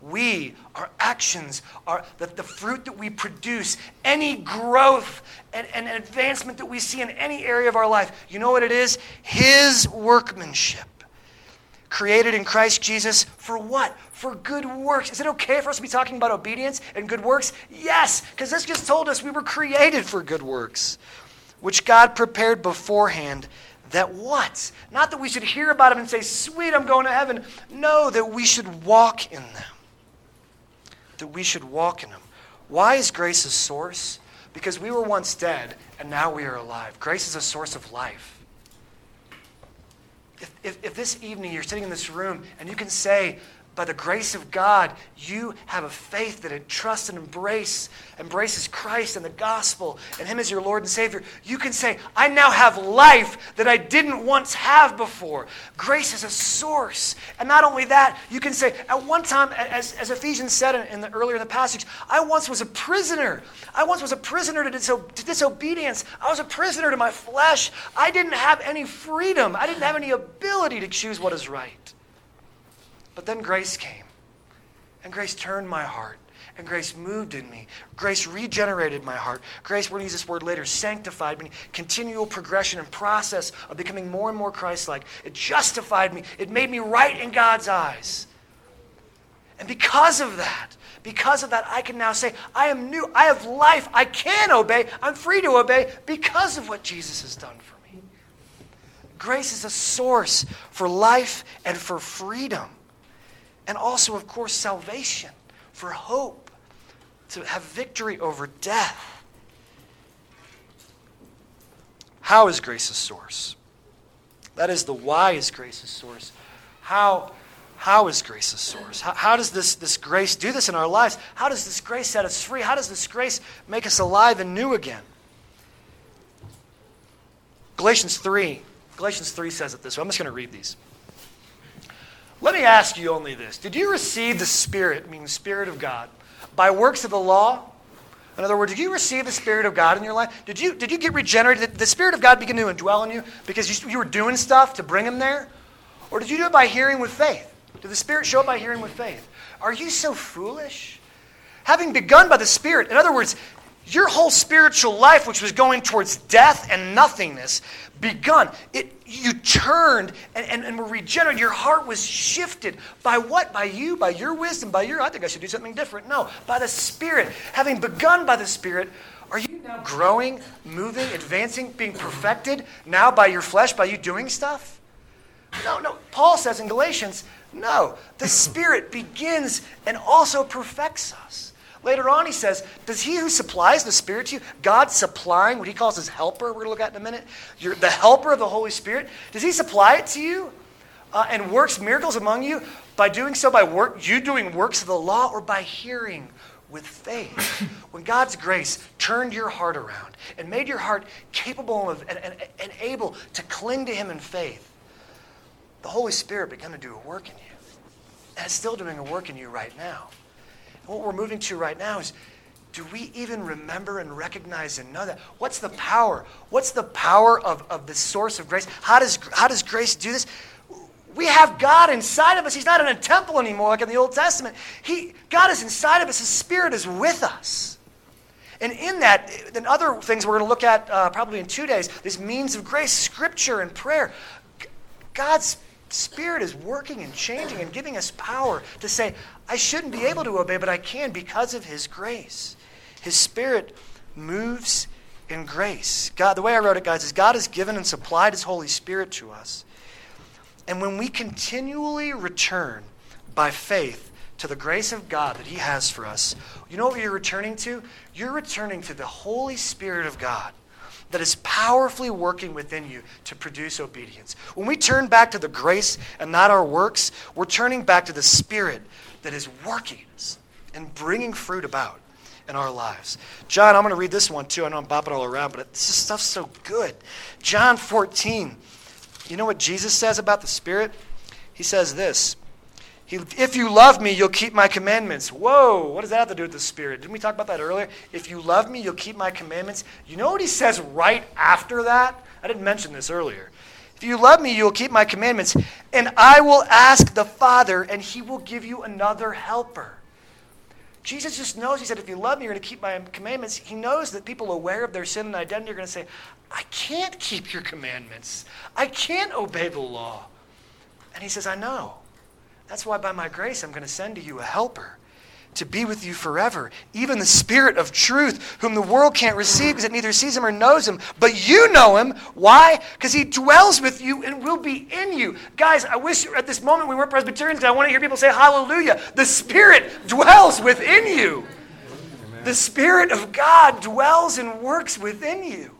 We, our actions, are that the fruit that we produce, any growth and, and advancement that we see in any area of our life, you know what it is? His workmanship. Created in Christ Jesus for what? For good works. Is it okay for us to be talking about obedience and good works? Yes, because this just told us we were created for good works which God prepared beforehand that what? Not that we should hear about them and say, sweet, I'm going to heaven. No, that we should walk in them. That we should walk in them. Why is grace a source? Because we were once dead and now we are alive. Grace is a source of life. If, if, if this evening you're sitting in this room and you can say, by the grace of God, you have a faith that entrusts and embrace, embraces Christ and the gospel and Him as your Lord and Savior, you can say, I now have life that I didn't once have before. Grace is a source. And not only that, you can say, at one time, as, as Ephesians said in, in the earlier in the passage, I once was a prisoner. I once was a prisoner to, diso- to disobedience. I was a prisoner to my flesh. I didn't have any freedom. I didn't have any ability to choose what is right. But then grace came, and grace turned my heart, and grace moved in me. Grace regenerated my heart. Grace, we're going to use this word later, sanctified me. Continual progression and process of becoming more and more Christ like. It justified me, it made me right in God's eyes. And because of that, because of that, I can now say, I am new. I have life. I can obey. I'm free to obey because of what Jesus has done for me. Grace is a source for life and for freedom. And also, of course, salvation for hope, to have victory over death. How is grace a source? That is the why is grace a source. How, how is grace a source? How, how does this, this grace do this in our lives? How does this grace set us free? How does this grace make us alive and new again? Galatians 3. Galatians 3 says it this way. I'm just going to read these. Let me ask you only this Did you receive the Spirit, meaning the Spirit of God, by works of the law? In other words, did you receive the Spirit of God in your life? Did you, did you get regenerated? Did the Spirit of God begin to indwell in you because you, you were doing stuff to bring Him there? Or did you do it by hearing with faith? Did the Spirit show up by hearing with faith? Are you so foolish? Having begun by the Spirit, in other words, your whole spiritual life, which was going towards death and nothingness, begun. It, you turned and, and, and were regenerated. Your heart was shifted. By what? By you, by your wisdom, by your, I think I should do something different. No, by the Spirit. Having begun by the Spirit, are you now growing, moving, advancing, being perfected now by your flesh, by you doing stuff? No, no. Paul says in Galatians, no. The Spirit begins and also perfects us. Later on, he says, Does he who supplies the Spirit to you, God supplying what he calls his helper, we're going to look at in a minute, You're the helper of the Holy Spirit, does he supply it to you uh, and works miracles among you by doing so by work, you doing works of the law or by hearing with faith? when God's grace turned your heart around and made your heart capable of and, and, and able to cling to him in faith, the Holy Spirit began to do a work in you. And it's still doing a work in you right now what we're moving to right now is do we even remember and recognize and know that? What's the power? What's the power of, of the source of grace? How does, how does grace do this? We have God inside of us. He's not in a temple anymore like in the Old Testament. He, God is inside of us. His Spirit is with us. And in that, and other things we're going to look at uh, probably in two days, this means of grace, scripture and prayer. God's Spirit is working and changing and giving us power to say, I shouldn't be able to obey, but I can because of His grace. His Spirit moves in grace. God, the way I wrote it, guys, is God has given and supplied His Holy Spirit to us. And when we continually return by faith to the grace of God that He has for us, you know what you're returning to? You're returning to the Holy Spirit of God that is powerfully working within you to produce obedience. When we turn back to the grace and not our works, we're turning back to the Spirit that is working us and bringing fruit about in our lives. John, I'm going to read this one too. I know I'm bopping all around, but this stuff's so good. John 14. You know what Jesus says about the Spirit? He says this he, if you love me, you'll keep my commandments. Whoa, what does that have to do with the Spirit? Didn't we talk about that earlier? If you love me, you'll keep my commandments. You know what he says right after that? I didn't mention this earlier. If you love me, you'll keep my commandments, and I will ask the Father, and he will give you another helper. Jesus just knows, he said, if you love me, you're going to keep my commandments. He knows that people aware of their sin and identity are going to say, I can't keep your commandments. I can't obey the law. And he says, I know. That's why, by my grace, I'm going to send to you a helper to be with you forever, even the Spirit of truth, whom the world can't receive because it neither sees him or knows him. But you know him. Why? Because he dwells with you and will be in you. Guys, I wish at this moment we weren't Presbyterians because I want to hear people say hallelujah. The Spirit dwells within you. The Spirit of God dwells and works within you.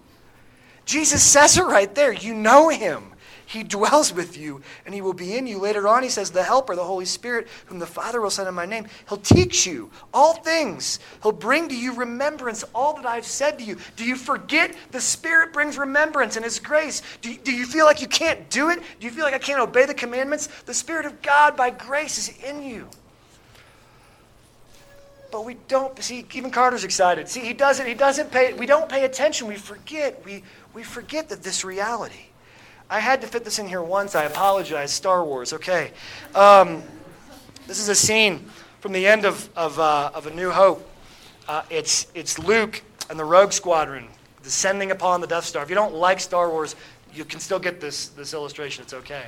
Jesus says it right there. You know him. He dwells with you and he will be in you. Later on, he says, The Helper, the Holy Spirit, whom the Father will send in my name, he'll teach you all things. He'll bring to you remembrance all that I've said to you. Do you forget? The Spirit brings remembrance and his grace. Do you, do you feel like you can't do it? Do you feel like I can't obey the commandments? The Spirit of God by grace is in you. But we don't see even Carter's excited. See, he doesn't he doesn't pay we don't pay attention. We forget. We we forget that this reality. I had to fit this in here once. I apologize. Star Wars. Okay. Um, this is a scene from the end of, of, uh, of A New Hope. Uh, it's, it's Luke and the Rogue Squadron descending upon the Death Star. If you don't like Star Wars, you can still get this, this illustration. It's okay.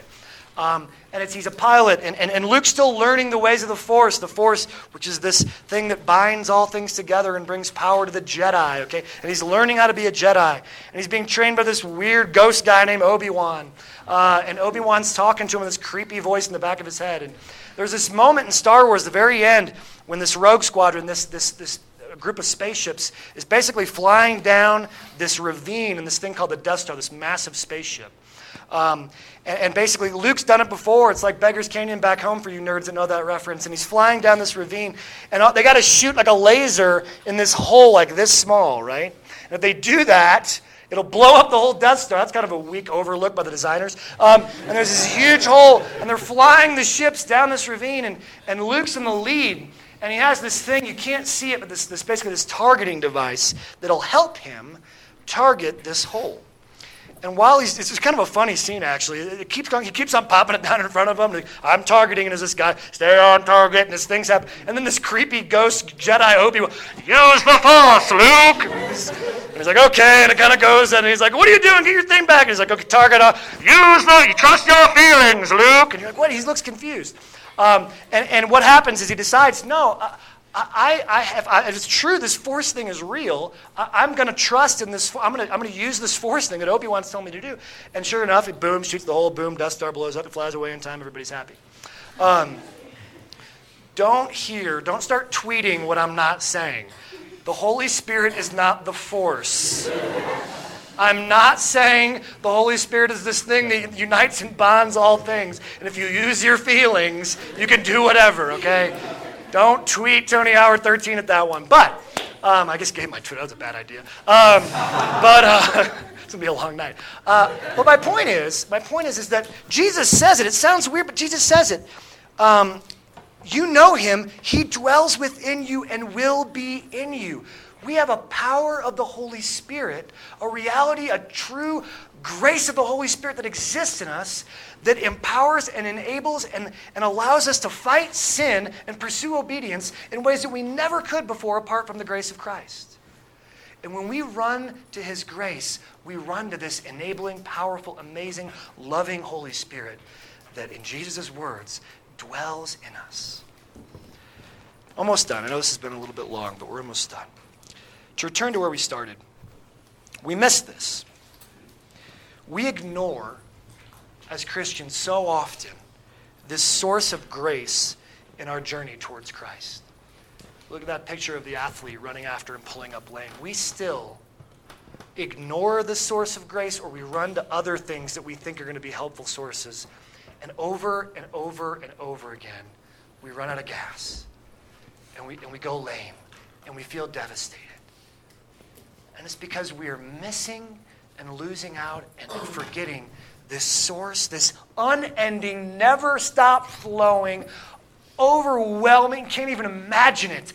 Um, and it's, he's a pilot, and, and, and Luke's still learning the ways of the Force, the Force, which is this thing that binds all things together and brings power to the Jedi, okay? And he's learning how to be a Jedi. And he's being trained by this weird ghost guy named Obi Wan. Uh, and Obi Wan's talking to him with this creepy voice in the back of his head. And there's this moment in Star Wars, the very end, when this rogue squadron, this, this, this group of spaceships, is basically flying down this ravine in this thing called the Death Star, this massive spaceship. Um, and, and, basically, Luke's done it before. It's like Beggar's Canyon back home for you nerds that know that reference. And he's flying down this ravine, and they got to shoot like a laser in this hole like this small, right? And if they do that, It'll blow up the whole Death Star. That's kind of a weak overlook by the designers. Um, and there's this huge hole, and they're flying the ships down this ravine, and, and Luke's in the lead. And he has this thing, you can't see it, but this, this basically this targeting device that'll help him target this hole. And while he's, it's kind of a funny scene actually. It keeps going, he keeps on popping it down in front of him. I'm targeting, and as this guy, stay on target, and this thing's happen. And then this creepy ghost Jedi Obi Wan, use the Force, Luke. And he's like, okay, and it kind of goes, and he's like, what are you doing? Get your thing back. And he's like, okay, target, uh, use the, you trust your feelings, Luke. And you're like, what? He looks confused. Um, and, and what happens is he decides, no, uh, I, I have, I, it's true, this force thing is real, I, am going to trust in this. I'm going I'm to use this force thing that Obi Wan's telling me to do. And sure enough, it boom, shoots the hole, boom, Death Star blows up, it flies away in time, everybody's happy. Um, don't hear, don't start tweeting what I'm not saying. The Holy Spirit is not the force. I'm not saying the Holy Spirit is this thing that unites and bonds all things. And if you use your feelings, you can do whatever, okay? Don't tweet Tony Howard 13 at that one. But um, I guess gave my Twitter. That was a bad idea. Um, but uh, it's gonna be a long night. Uh, but my point is, my point is, is that Jesus says it. It sounds weird, but Jesus says it. Um, you know him. He dwells within you and will be in you. We have a power of the Holy Spirit, a reality, a true grace of the Holy Spirit that exists in us that empowers and enables and, and allows us to fight sin and pursue obedience in ways that we never could before apart from the grace of Christ. And when we run to His grace, we run to this enabling, powerful, amazing, loving Holy Spirit that, in Jesus' words, dwells in us. Almost done. I know this has been a little bit long, but we're almost done. To return to where we started, we missed this. We ignore as Christians so often this source of grace in our journey towards Christ. Look at that picture of the athlete running after and pulling up lane. We still ignore the source of grace or we run to other things that we think are going to be helpful sources. And over and over and over again, we run out of gas and we, and we go lame and we feel devastated. And it's because we are missing and losing out and forgetting this source, this unending, never stop flowing, overwhelming, can't even imagine it,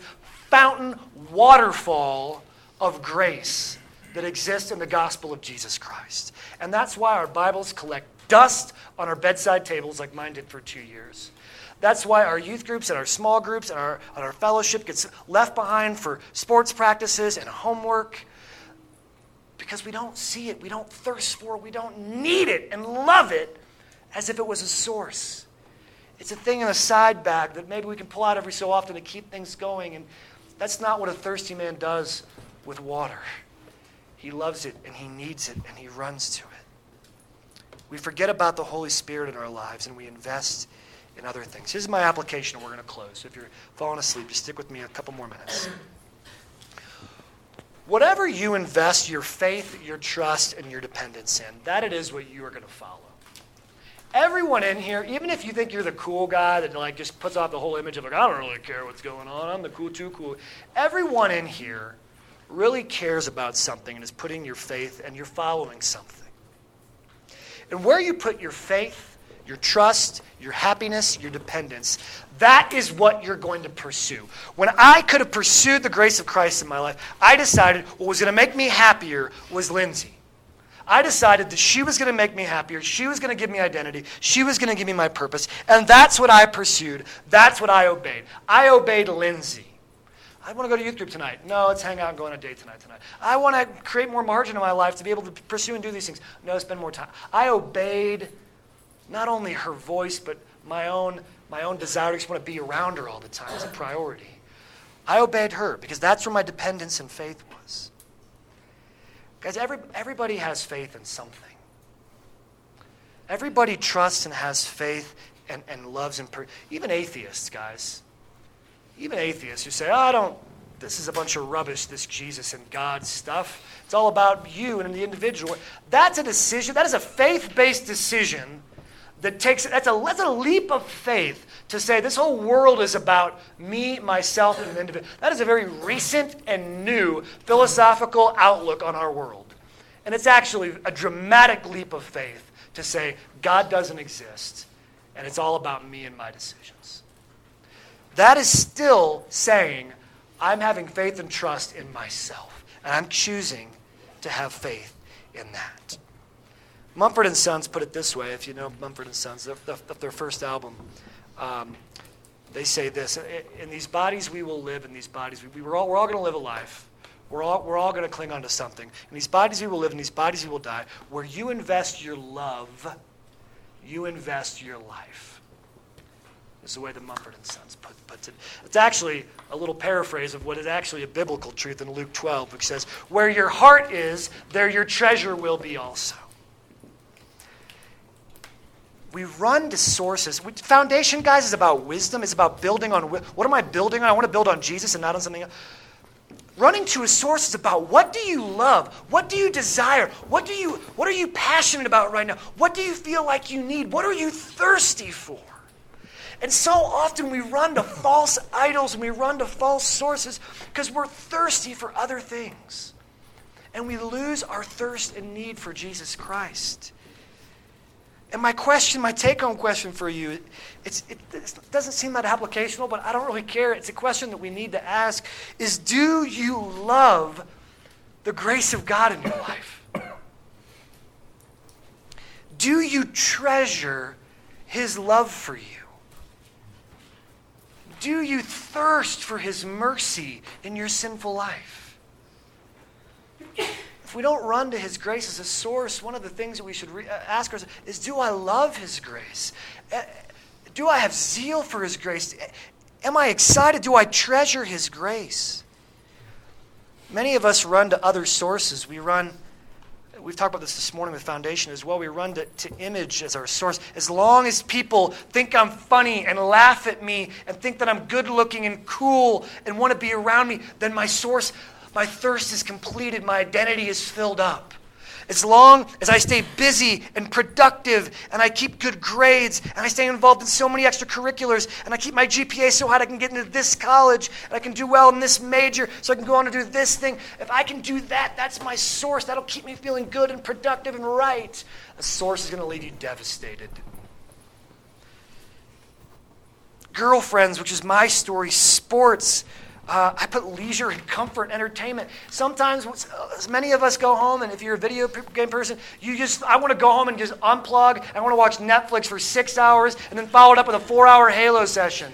fountain, waterfall of grace that exists in the gospel of Jesus Christ. And that's why our Bibles collect dust on our bedside tables like mine did for two years. That's why our youth groups and our small groups and our, and our fellowship gets left behind for sports practices and homework because we don't see it, we don't thirst for it, we don't need it and love it as if it was a source. It's a thing in a side bag that maybe we can pull out every so often to keep things going. And that's not what a thirsty man does with water. He loves it and he needs it and he runs to it. We forget about the Holy Spirit in our lives and we invest in other things. Here's my application, and we're going to close. So if you're falling asleep, just stick with me a couple more minutes. Whatever you invest your faith, your trust, and your dependence in, that it is what you are going to follow. Everyone in here, even if you think you're the cool guy that like just puts off the whole image of like, I don't really care what's going on, I'm the cool too cool. Everyone in here really cares about something and is putting your faith and you're following something. And where you put your faith, your trust, your happiness, your dependence, that is what you're going to pursue. When I could have pursued the grace of Christ in my life, I decided what was going to make me happier was Lindsay. I decided that she was going to make me happier. She was going to give me identity. She was going to give me my purpose. And that's what I pursued. That's what I obeyed. I obeyed Lindsay. I want to go to youth group tonight. No, let's hang out and go on a date tonight. Tonight. I want to create more margin in my life to be able to pursue and do these things. No, spend more time. I obeyed not only her voice, but my own my own desire to just want to be around her all the time as a priority. I obeyed her because that's where my dependence and faith was. Guys, every, everybody has faith in something. Everybody trusts and has faith and, and loves and per- even atheists, guys. Even atheists who say, oh, I don't, this is a bunch of rubbish, this Jesus and God stuff. It's all about you and the individual. That's a decision, that is a faith based decision that takes that's a that's a leap of faith to say this whole world is about me, myself, and an individual. That is a very recent and new philosophical outlook on our world. And it's actually a dramatic leap of faith to say God doesn't exist and it's all about me and my decisions. That is still saying I'm having faith and trust in myself and I'm choosing to have faith in that. Mumford and Sons put it this way, if you know Mumford and Sons, their, their first album. Um, they say this In these bodies we will live, in these bodies we, we are all, we're all going to live a life. We're all, we're all going to cling on to something. In these bodies we will live, in these bodies we will die. Where you invest your love, you invest your life. Is the way the Mumford and Sons put, puts it. It's actually a little paraphrase of what is actually a biblical truth in Luke 12, which says, Where your heart is, there your treasure will be also we run to sources. Foundation, guys, is about wisdom. It's about building on what am I building on? I want to build on Jesus and not on something else. Running to a source is about what do you love? What do you desire? What do you what are you passionate about right now? What do you feel like you need? What are you thirsty for? And so often we run to false idols and we run to false sources because we're thirsty for other things. And we lose our thirst and need for Jesus Christ. And my question, my take home question for you, it, it doesn't seem that applicational, but I don't really care. It's a question that we need to ask is do you love the grace of God in your life? Do you treasure his love for you? Do you thirst for his mercy in your sinful life? If we don't run to His grace as a source, one of the things that we should re- uh, ask ourselves is do I love His grace? Uh, do I have zeal for His grace? Am I excited? Do I treasure His grace? Many of us run to other sources. We run, we've talked about this this morning with Foundation as well. We run to, to image as our source. As long as people think I'm funny and laugh at me and think that I'm good looking and cool and want to be around me, then my source, my thirst is completed, my identity is filled up. As long as I stay busy and productive and I keep good grades and I stay involved in so many extracurriculars and I keep my GPA so high I can get into this college and I can do well in this major so I can go on to do this thing. If I can do that, that's my source. That'll keep me feeling good and productive and right. A source is going to leave you devastated. Girlfriends, which is my story, sports, uh, I put leisure and comfort and entertainment. Sometimes, as many of us go home, and if you're a video game person, you just, I want to go home and just unplug. I want to watch Netflix for six hours and then follow it up with a four hour Halo session.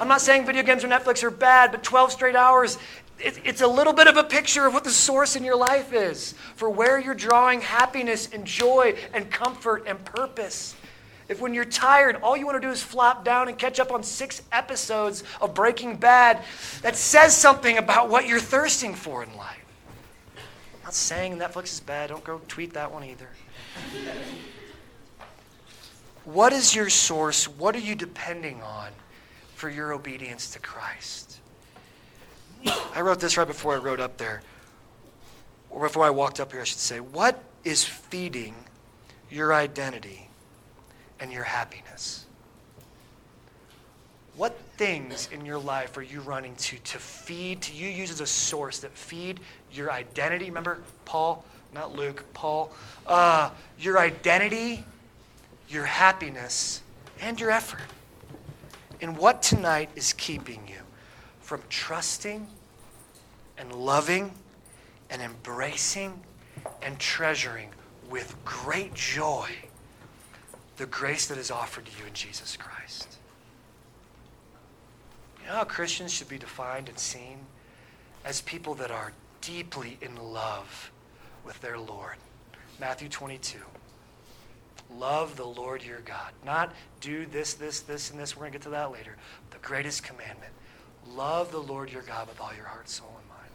I'm not saying video games or Netflix are bad, but 12 straight hours, it, it's a little bit of a picture of what the source in your life is for where you're drawing happiness and joy and comfort and purpose. If when you're tired, all you want to do is flop down and catch up on six episodes of Breaking Bad, that says something about what you're thirsting for in life. I'm not saying Netflix is bad. Don't go tweet that one either. what is your source? What are you depending on for your obedience to Christ? I wrote this right before I wrote up there, or before I walked up here, I should say. What is feeding your identity? And your happiness? What things in your life are you running to to feed, to you use as a source that feed your identity? Remember, Paul, not Luke, Paul. Uh, your identity, your happiness, and your effort. And what tonight is keeping you from trusting and loving and embracing and treasuring with great joy the grace that is offered to you in Jesus Christ. You know how Christians should be defined and seen? As people that are deeply in love with their Lord. Matthew 22. Love the Lord your God. Not do this, this, this, and this. We're going to get to that later. The greatest commandment. Love the Lord your God with all your heart, soul, and mind.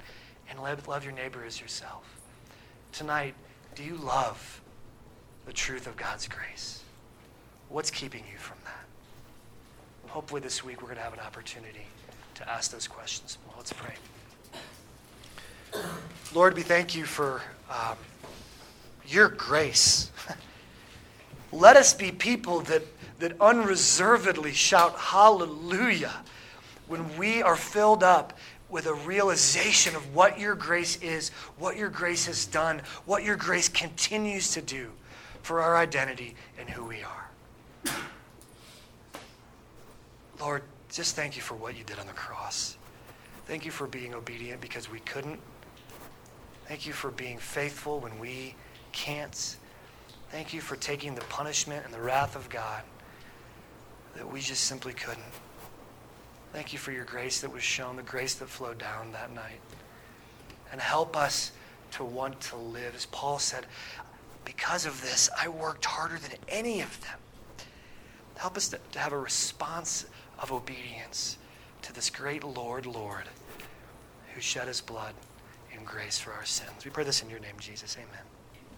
And love, love your neighbor as yourself. Tonight, do you love the truth of God's grace? What's keeping you from that? Hopefully, this week we're going to have an opportunity to ask those questions. Well, let's pray. Lord, we thank you for um, your grace. Let us be people that, that unreservedly shout hallelujah when we are filled up with a realization of what your grace is, what your grace has done, what your grace continues to do for our identity and who we are. Lord, just thank you for what you did on the cross. Thank you for being obedient because we couldn't. Thank you for being faithful when we can't. Thank you for taking the punishment and the wrath of God that we just simply couldn't. Thank you for your grace that was shown, the grace that flowed down that night. And help us to want to live. As Paul said, because of this, I worked harder than any of them. Help us to, to have a response of obedience to this great Lord, Lord, who shed his blood in grace for our sins. We pray this in your name, Jesus. Amen.